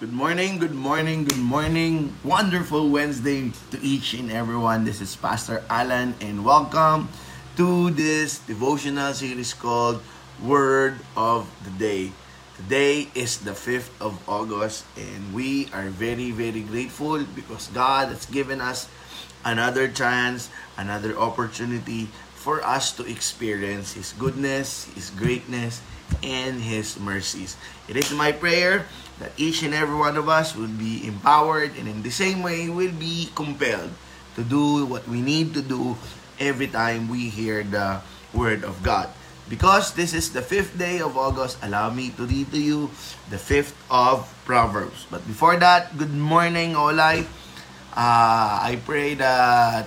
Good morning, good morning, good morning. Wonderful Wednesday to each and everyone. This is Pastor Alan and welcome to this devotional series called Word of the Day. Today is the 5th of August and we are very, very grateful because God has given us another chance, another opportunity for us to experience His goodness, His greatness, and His mercies. It is my prayer that each and every one of us will be empowered and in the same way will be compelled to do what we need to do every time we hear the Word of God. Because this is the fifth day of August, allow me to read to you the fifth of Proverbs. But before that, good morning, Olay. Uh, I pray that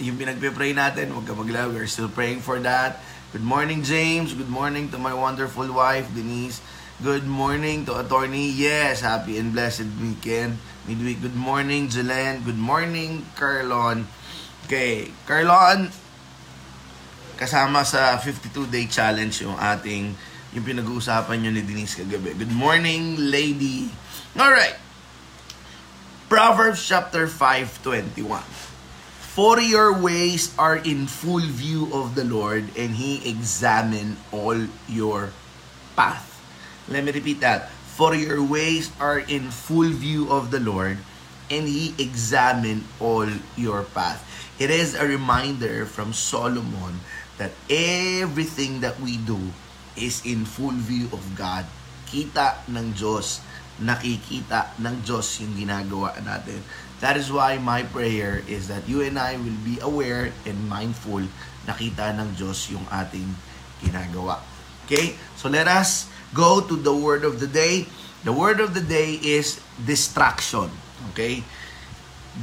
yung pinagpe-pray natin, huwag ka maglaw. We're still praying for that. Good morning, James. Good morning to my wonderful wife, Denise. Good morning to attorney. Yes, happy and blessed weekend. Midweek. Good morning, Jelen. Good morning, Carlon. Okay, Carlon, kasama sa 52-day challenge yung ating, yung pinag-uusapan nyo ni Denise kagabi. Good morning, lady. Alright. Proverbs chapter 5, 21. For your ways are in full view of the Lord, and He examine all your path. Let me repeat that. For your ways are in full view of the Lord, and He examine all your path. It is a reminder from Solomon that everything that we do is in full view of God. Kita ng Diyos, nakikita ng Diyos yung ginagawa natin. That is why my prayer is that you and I will be aware and mindful nakita ng Diyos yung ating ginagawa. Okay? So let us go to the word of the day. The word of the day is distraction. Okay?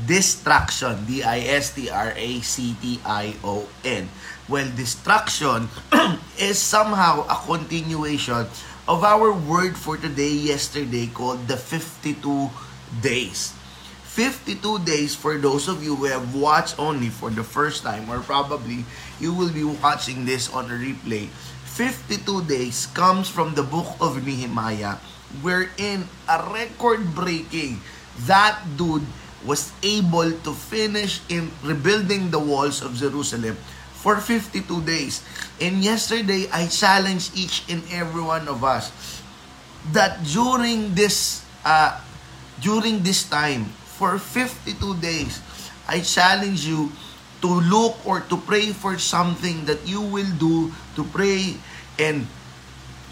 Distraction. D-I-S-T-R-A-C-T-I-O-N. Well, distraction is somehow a continuation of our word for today yesterday called the 52 days. 52 days for those of you who have watched only for the first time or probably you will be watching this on a replay. 52 days comes from the book of Nehemiah wherein a record breaking that dude was able to finish in rebuilding the walls of Jerusalem for 52 days. And yesterday, I challenged each and every one of us that during this uh, during this time, for 52 days, I challenge you to look or to pray for something that you will do, to pray and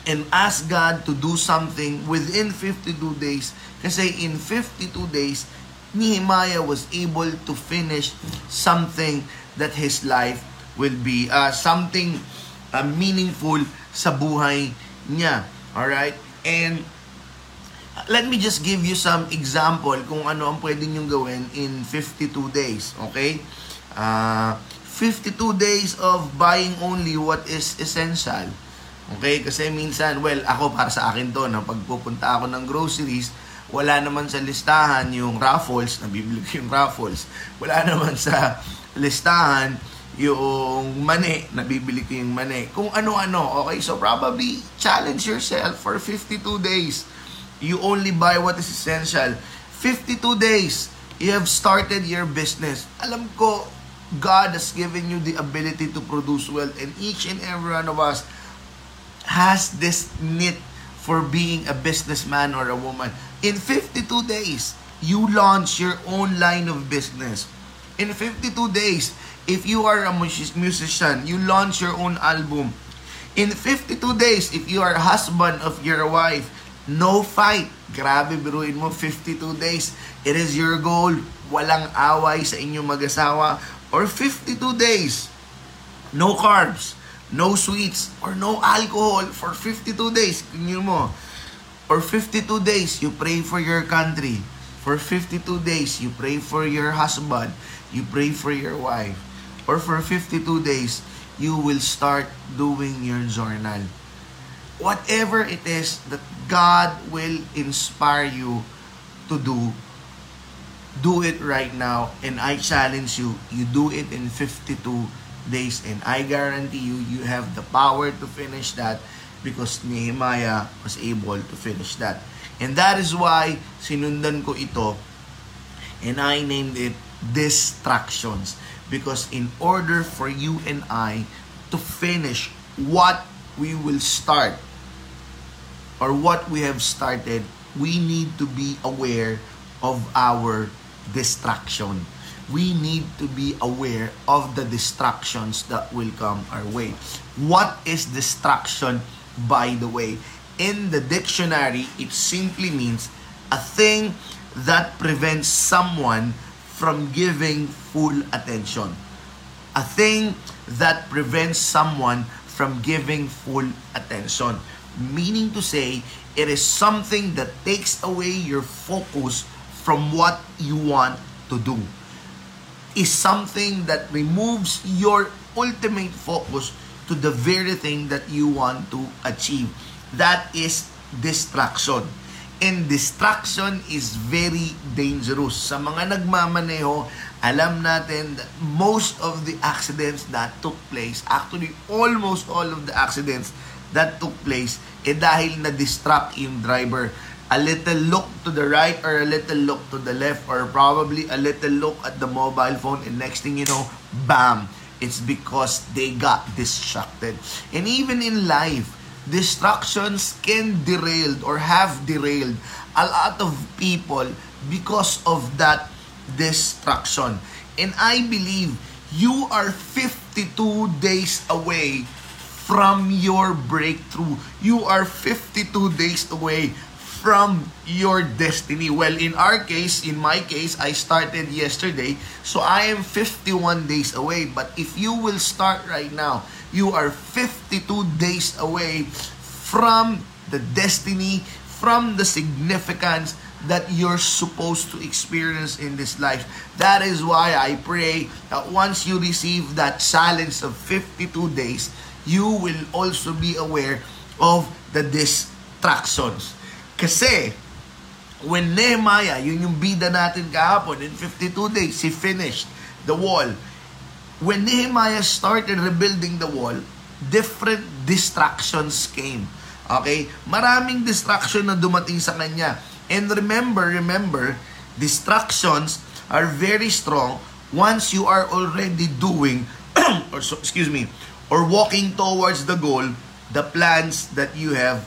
and ask God to do something within 52 days. Kasi in 52 days, Nehemiah was able to finish something that his life will be uh, something uh, meaningful sa buhay niya. Alright? And let me just give you some example kung ano ang pwede nyo gawin in 52 days. Okay? Uh, 52 days of buying only what is essential. Okay? Kasi minsan, well, ako para sa akin to, na pagpupunta ako ng groceries, wala naman sa listahan yung raffles, nabibili ko yung raffles. Wala naman sa listahan yung mani, nabibili ko yung mani. Kung ano-ano, okay? So probably challenge yourself for 52 days. You only buy what is essential. 52 days, you have started your business. Alam ko, God has given you the ability to produce wealth and each and every one of us has this need for being a businessman or a woman. In 52 days, you launch your own line of business. In 52 days, if you are a musician, you launch your own album. In 52 days, if you are husband of your wife, no fight. Grabe, biruin mo, 52 days. It is your goal. Walang away sa inyong mag-asawa. Or 52 days, no carbs no sweets, or no alcohol for 52 days. Tingnan mo. For 52 days, you pray for your country. For 52 days, you pray for your husband. You pray for your wife. Or for 52 days, you will start doing your journal. Whatever it is that God will inspire you to do, do it right now. And I challenge you, you do it in 52 days and I guarantee you you have the power to finish that because Nehemiah was able to finish that. And that is why sinundan ko ito and I named it distractions. Because in order for you and I to finish what we will start or what we have started, we need to be aware of our distraction. We need to be aware of the distractions that will come our way. What is distraction, by the way? In the dictionary, it simply means a thing that prevents someone from giving full attention. A thing that prevents someone from giving full attention. Meaning to say, it is something that takes away your focus from what you want to do. Is something that removes your ultimate focus to the very thing that you want to achieve. That is distraction. And distraction is very dangerous. Sa mga nagmamaneho, alam natin that most of the accidents that took place, actually almost all of the accidents that took place, eh dahil na-distract yung driver a little look to the right or a little look to the left or probably a little look at the mobile phone and next thing you know, bam! It's because they got distracted. And even in life, distractions can derail or have derailed a lot of people because of that distraction. And I believe you are 52 days away from your breakthrough. You are 52 days away from your destiny. Well, in our case, in my case, I started yesterday, so I am 51 days away. But if you will start right now, you are 52 days away from the destiny, from the significance that you're supposed to experience in this life. That is why I pray that once you receive that challenge of 52 days, you will also be aware of the distractions. Kasi, when Nehemiah, yun yung bida natin kahapon, in 52 days, he finished the wall. When Nehemiah started rebuilding the wall, different distractions came. Okay? Maraming distraction na dumating sa kanya. And remember, remember, distractions are very strong once you are already doing, or so, excuse me, or walking towards the goal, the plans that you have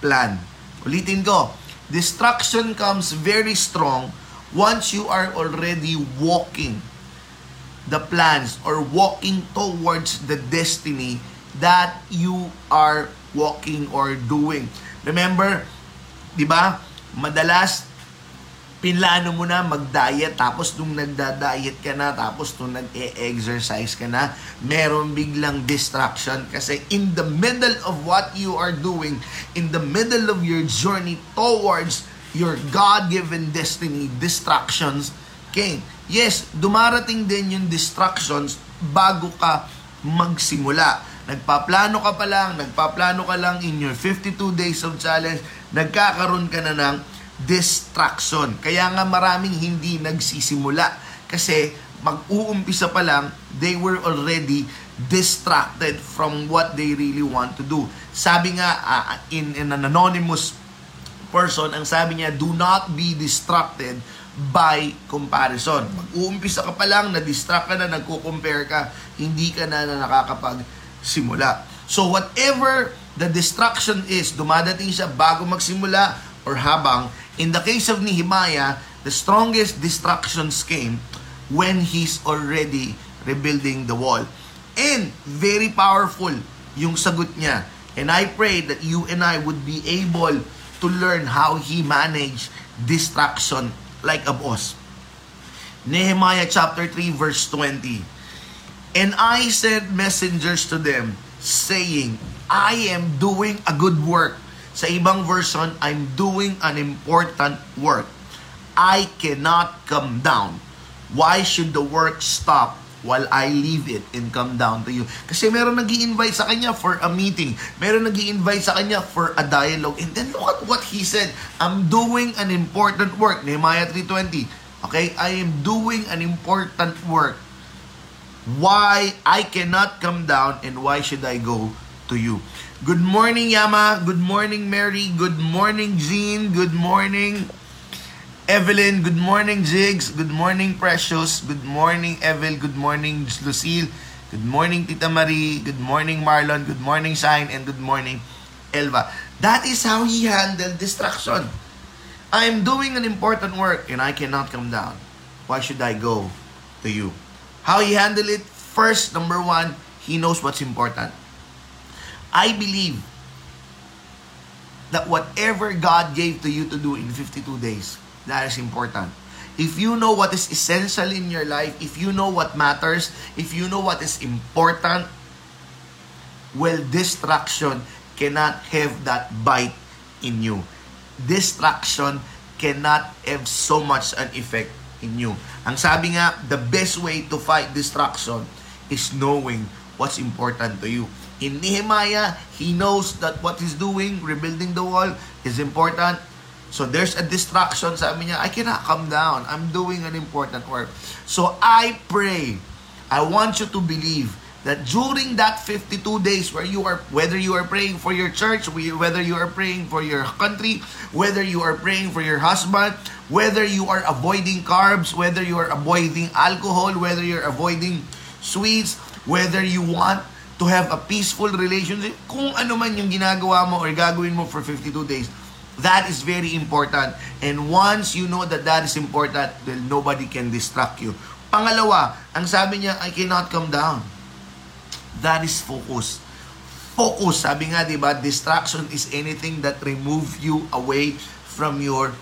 planned. Ulitin ko, distraction comes very strong once you are already walking the plans or walking towards the destiny that you are walking or doing. Remember, 'di ba? Madalas pinlano mo na mag-diet tapos nung nagda-diet ka na tapos nung nag-e-exercise ka na meron biglang distraction. Kasi in the middle of what you are doing in the middle of your journey towards your God-given destiny distractions came. Yes dumarating din yung distractions bago ka magsimula. Nagpaplano ka pa lang nagpaplano ka lang in your 52 days of challenge nagkakaroon ka na ng distraction. Kaya nga maraming hindi nagsisimula kasi mag-uumpisa pa lang, they were already distracted from what they really want to do. Sabi nga uh, in, in an anonymous person, ang sabi niya, do not be distracted by comparison. Mag-uumpisa ka pa lang, na-distract ka na, nagko-compare ka, hindi ka na, na nakakapag-simula. So whatever the distraction is, dumadating siya bago magsimula or habang In the case of Nehemiah, the strongest distractions came when he's already rebuilding the wall. And very powerful yung sagot niya. And I pray that you and I would be able to learn how he managed distraction like a boss. Nehemiah chapter 3 verse 20. And I sent messengers to them saying, I am doing a good work sa ibang version, I'm doing an important work. I cannot come down. Why should the work stop while I leave it and come down to you? Kasi meron nag invite sa kanya for a meeting. Meron nag invite sa kanya for a dialogue. And then look at what he said. I'm doing an important work. Nehemiah 3.20. Okay? I am doing an important work. Why I cannot come down and why should I go to you? Good morning, Yama. Good morning, Mary. Good morning, Jean. Good morning, Evelyn. Good morning, Jigs. Good morning, Precious. Good morning, Evel. Good morning, Lucille. Good morning, Tita Marie. Good morning, Marlon. Good morning, Shine. And good morning, Elva. That is how he handled distraction. I'm doing an important work and I cannot come down. Why should I go to you? How he handled it? First, number one, he knows what's important. I believe that whatever God gave to you to do in 52 days, that is important. If you know what is essential in your life, if you know what matters, if you know what is important, well, distraction cannot have that bite in you. Distraction cannot have so much an effect in you. Ang sabi nga, the best way to fight distraction is knowing what's important to you. In Nehemiah, he knows that what he's doing, rebuilding the wall, is important. So there's a distraction. Sabi niya, I cannot come down. I'm doing an important work. So I pray, I want you to believe that during that 52 days where you are, whether you are praying for your church, whether you are praying for your country, whether you are praying for your husband, whether you are avoiding carbs, whether you are avoiding alcohol, whether you're avoiding sweets, whether you want to have a peaceful relationship, kung ano man yung ginagawa mo or gagawin mo for 52 days, that is very important. And once you know that that is important, then nobody can distract you. Pangalawa, ang sabi niya, I cannot come down. That is focus. Focus, sabi nga, di ba, distraction is anything that remove you away from your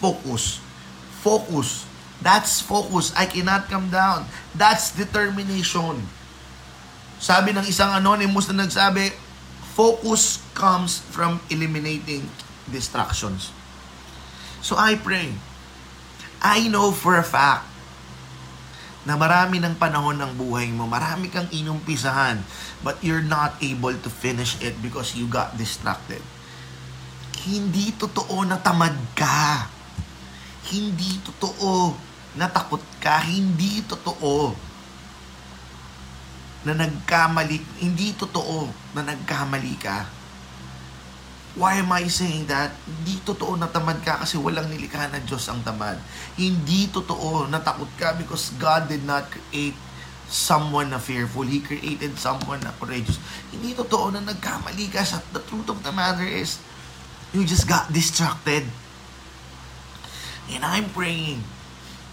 focus. Focus. That's focus. I cannot come down. That's determination. Sabi ng isang anonymous na nagsabi, focus comes from eliminating distractions. So I pray. I know for a fact na marami ng panahon ng buhay mo, marami kang inumpisahan, but you're not able to finish it because you got distracted. Hindi totoo na tamad ka. Hindi totoo na takot ka. Hindi totoo na nagkamali, hindi totoo na nagkamali ka. Why am I saying that? Hindi totoo na tamad ka kasi walang nilikha na Diyos ang tamad. Hindi totoo na takot ka because God did not create someone na fearful. He created someone na courageous. Hindi totoo na nagkamali ka. Sa, the truth of the matter is, you just got distracted. And I'm praying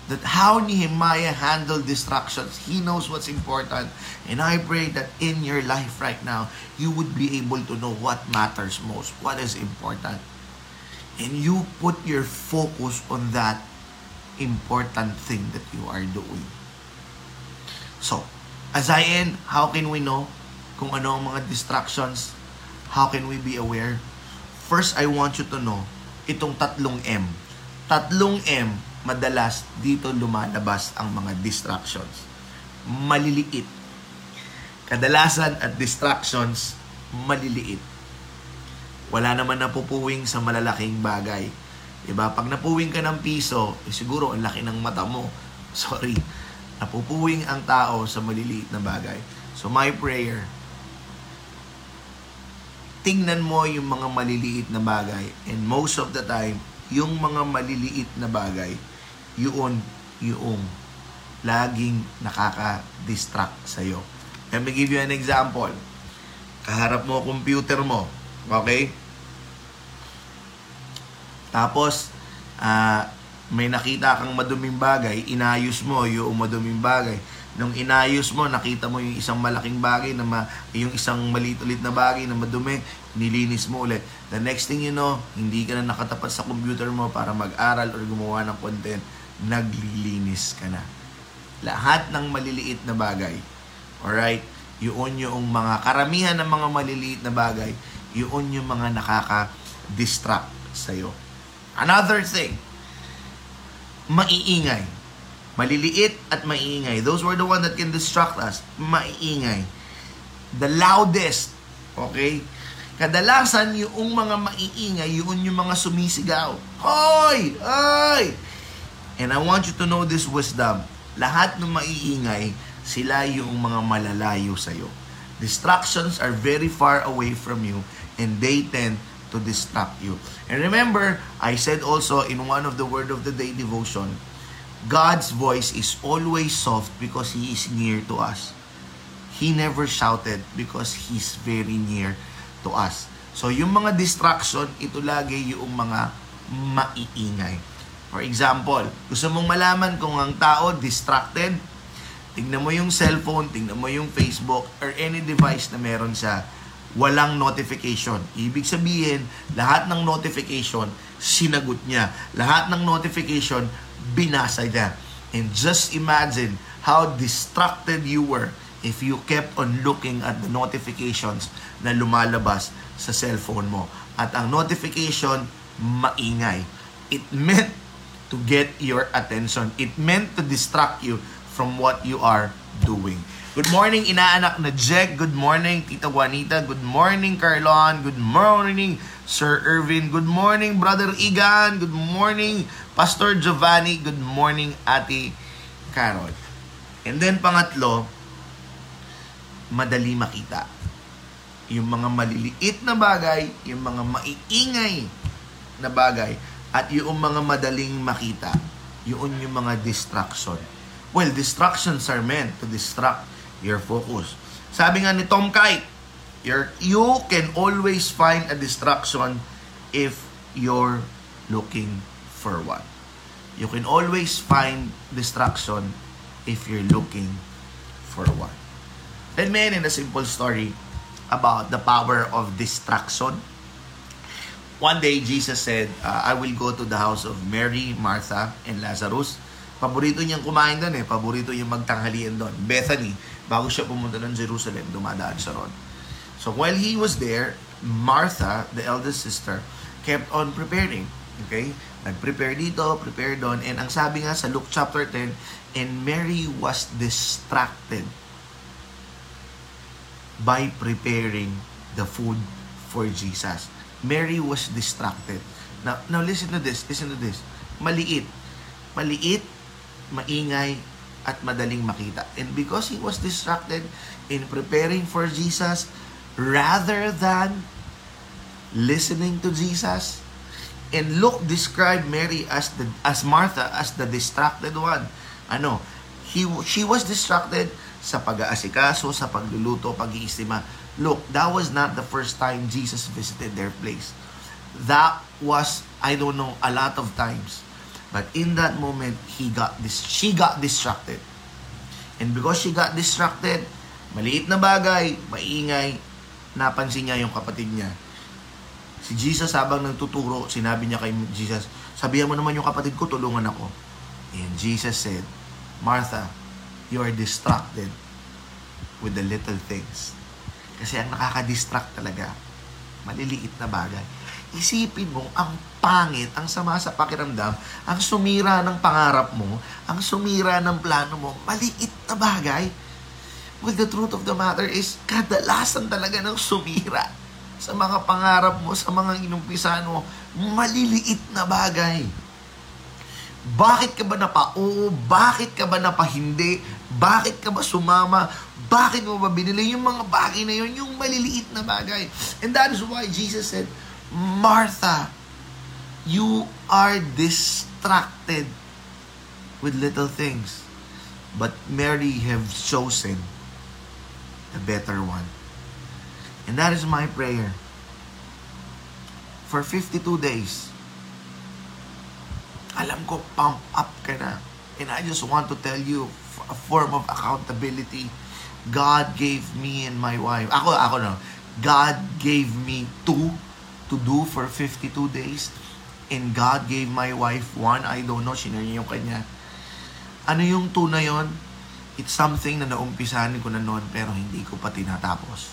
that how Nehemiah handled distractions. He knows what's important. And I pray that in your life right now, you would be able to know what matters most, what is important. And you put your focus on that important thing that you are doing. So, as I end, how can we know kung ano ang mga distractions? How can we be aware? First, I want you to know itong tatlong M. Tatlong M madalas dito lumalabas ang mga distractions. Maliliit. Kadalasan at distractions, maliliit. Wala naman napupuwing sa malalaking bagay. Diba? Pag napuwing ka ng piso, eh, siguro ang laki ng mata mo. Sorry. Napupuwing ang tao sa maliliit na bagay. So my prayer, tingnan mo yung mga maliliit na bagay. And most of the time, yung mga maliliit na bagay, yun yung laging nakaka-distract sa'yo. Let me give you an example. Kaharap mo computer mo. Okay? Tapos, uh, may nakita kang maduming bagay, inayos mo yung maduming bagay. Nung inayos mo, nakita mo yung isang malaking bagay, na ma, yung isang maliit na bagay na madumi, nilinis mo ulit. The next thing you know, hindi ka na nakatapat sa computer mo para mag-aral or gumawa ng content naglilinis ka na. Lahat ng maliliit na bagay, alright, yun yung mga karamihan ng mga maliliit na bagay, yun yung mga nakaka-distract sa'yo. Another thing, maiingay. Maliliit at maiingay. Those were the one that can distract us. Maiingay. The loudest, okay? Kadalasan yung mga maiingay, yun yung mga sumisigaw. Hoy! Hoy! And I want you to know this wisdom. Lahat ng maiingay, sila yung mga malalayo sa'yo. Distractions are very far away from you and they tend to distract you. And remember, I said also in one of the Word of the Day devotion, God's voice is always soft because He is near to us. He never shouted because He's very near to us. So yung mga distraction, ito lagi yung mga maiingay. For example, gusto mong malaman kung ang tao distracted, tingnan mo yung cellphone, tingnan mo yung Facebook, or any device na meron sa walang notification. Ibig sabihin, lahat ng notification, sinagot niya. Lahat ng notification, binasa niya. And just imagine how distracted you were if you kept on looking at the notifications na lumalabas sa cellphone mo. At ang notification, maingay. It meant to get your attention. It meant to distract you from what you are doing. Good morning, inaanak na Jack. Good morning, Tita Juanita. Good morning, Carlon. Good morning, Sir Irvin. Good morning, Brother Igan. Good morning, Pastor Giovanni. Good morning, Ate Carol. And then pangatlo, madali makita. Yung mga maliliit na bagay, yung mga maiingay na bagay, at yung mga madaling makita, yun yung mga distraction. Well, distractions are meant to distract your focus. Sabi nga ni Tom Kite, you can always find a distraction if you're looking for one. You can always find distraction if you're looking for one. Let me in a simple story about the power of distraction. One day, Jesus said, uh, I will go to the house of Mary, Martha, and Lazarus. Paborito niyang kumain doon eh. Paborito niyang magtanghalian doon. Bethany, bago siya pumunta ng Jerusalem, dumadaan siya ron. So while he was there, Martha, the eldest sister, kept on preparing. Okay? Nag-prepare dito, prepare doon. And ang sabi nga sa Luke chapter 10, and Mary was distracted by preparing the food for Jesus. Mary was distracted. Now, now listen to this, listen to this. Maliit. Maliit, maingay, at madaling makita. And because he was distracted in preparing for Jesus, rather than listening to Jesus, and Luke described Mary as the as Martha as the distracted one. Ano? He she was distracted sa pag-aasikaso, sa pagluluto, pag-iistima. Look, that was not the first time Jesus visited their place. That was I don't know a lot of times But in that moment, he got this, she got distracted. And because she got distracted, maliit na bagay, maingay, napansin niya yung kapatid niya. Si Jesus habang nagtuturo, sinabi niya kay Jesus, sabihan mo naman yung kapatid ko, tulungan ako. And Jesus said, Martha, you are distracted with the little things. Kasi ang nakaka-distract talaga, maliliit na bagay. Isipin mo, ang pangit, ang sama sa pakiramdam, ang sumira ng pangarap mo, ang sumira ng plano mo, maliit na bagay. Well, the truth of the matter is, kadalasan talaga ng sumira sa mga pangarap mo, sa mga inumpisan mo, maliliit na bagay. Bakit ka ba napa oo? Bakit ka ba napa hindi? Bakit ka ba sumama? Bakit mo ba binili yung mga bagay na yun? Yung maliliit na bagay. And that is why Jesus said, Martha, you are distracted with little things. But Mary have chosen the better one. And that is my prayer. For 52 days, alam ko, pump up ka na. And I just want to tell you, a form of accountability. God gave me and my wife, ako, ako no, God gave me two to do for 52 days. And God gave my wife one. I don't know, sinare niya yung kanya. Ano yung two na yon? It's something na naumpisahan ko na noon pero hindi ko pa tinatapos.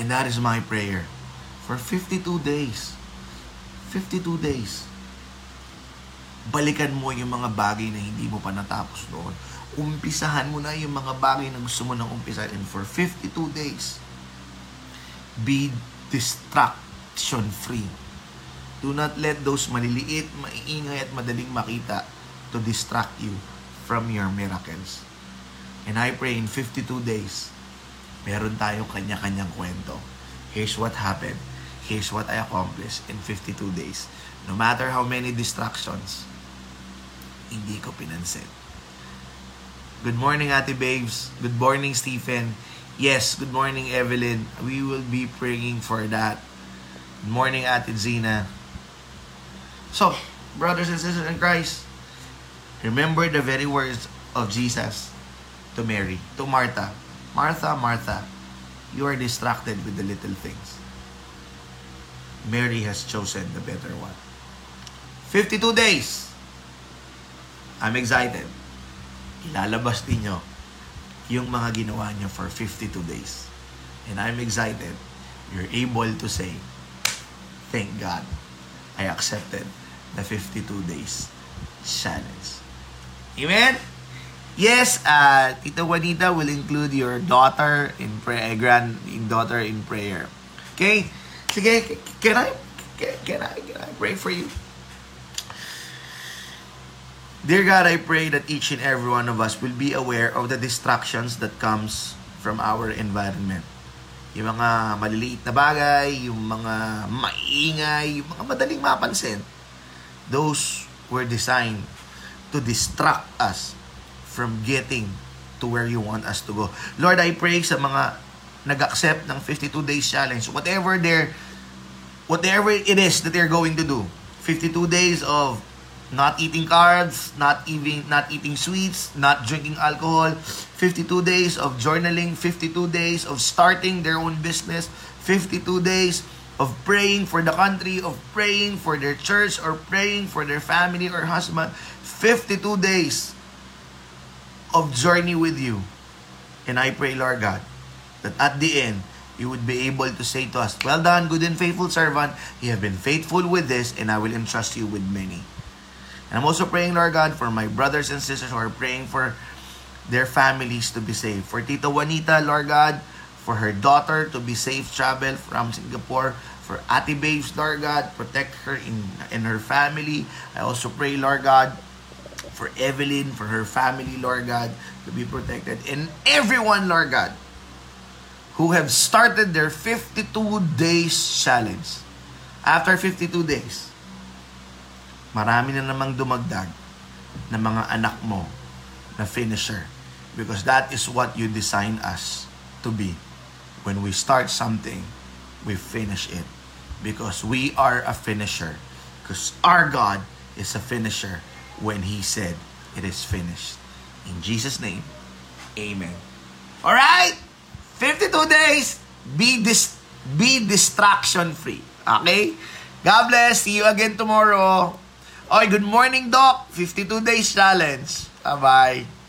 And that is my prayer. For 52 days. 52 days. Balikan mo yung mga bagay na hindi mo pa natapos noon. Umpisahan mo na yung mga bagay na gusto mo nang umpisahan. And for 52 days, be distraction free. Do not let those maliliit, maiingay at madaling makita to distract you from your miracles. And I pray in 52 days, meron tayong kanya-kanyang kwento. Here's what happened. Here's what I accomplished in 52 days. No matter how many distractions, hindi ko pinansin. Good morning, Ate Babes. Good morning, Stephen. Yes, good morning, Evelyn. We will be praying for that. Good morning, Ate Zina. So, brothers and sisters in Christ, remember the very words of Jesus to Mary, to Martha. Martha, Martha, you are distracted with the little things. Mary has chosen the better one. 52 days. I'm excited. Ilalabas ninyo yung mga ginawa nyo for 52 days. And I'm excited. You're able to say, Thank God, I accepted the 52 days challenge. Amen? Yes, uh, Tita Juanita will include your daughter in prayer, granddaughter in prayer. Okay? Sige, can I, can I, can I pray for you? Dear God, I pray that each and every one of us will be aware of the distractions that comes from our environment. Yung mga maliliit na bagay, yung mga maingay, yung mga madaling mapansin. Those were designed to distract us from getting to where you want us to go. Lord, I pray sa mga nag-accept ng 52 days challenge, whatever their whatever it is that they're going to do. 52 days of not eating carbs, not eating not eating sweets, not drinking alcohol, 52 days of journaling, 52 days of starting their own business, 52 days of praying for the country, of praying for their church or praying for their family or husband, 52 days of journey with you. And I pray, Lord God, that at the end, you would be able to say to us, Well done, good and faithful servant. You have been faithful with this, and I will entrust you with many. And I'm also praying, Lord God, for my brothers and sisters who are praying for their families to be saved. For Tita Juanita, Lord God, for her daughter to be safe travel from Singapore. For Ate Babes, Lord God, protect her in, in her family. I also pray, Lord God, for Evelyn, for her family, Lord God, to be protected. And everyone, Lord God, who have started their 52 days challenge. After 52 days, marami na namang dumagdag na mga anak mo na finisher. Because that is what you design us to be. When we start something, we finish it. Because we are a finisher. Because our God is a finisher when He said, it is finished. In Jesus' name, Amen. Alright? 52 days, be, dis- be distraction free. Okay? God bless. See you again tomorrow. Okay, good morning, Doc. 52 days challenge. Bye-bye.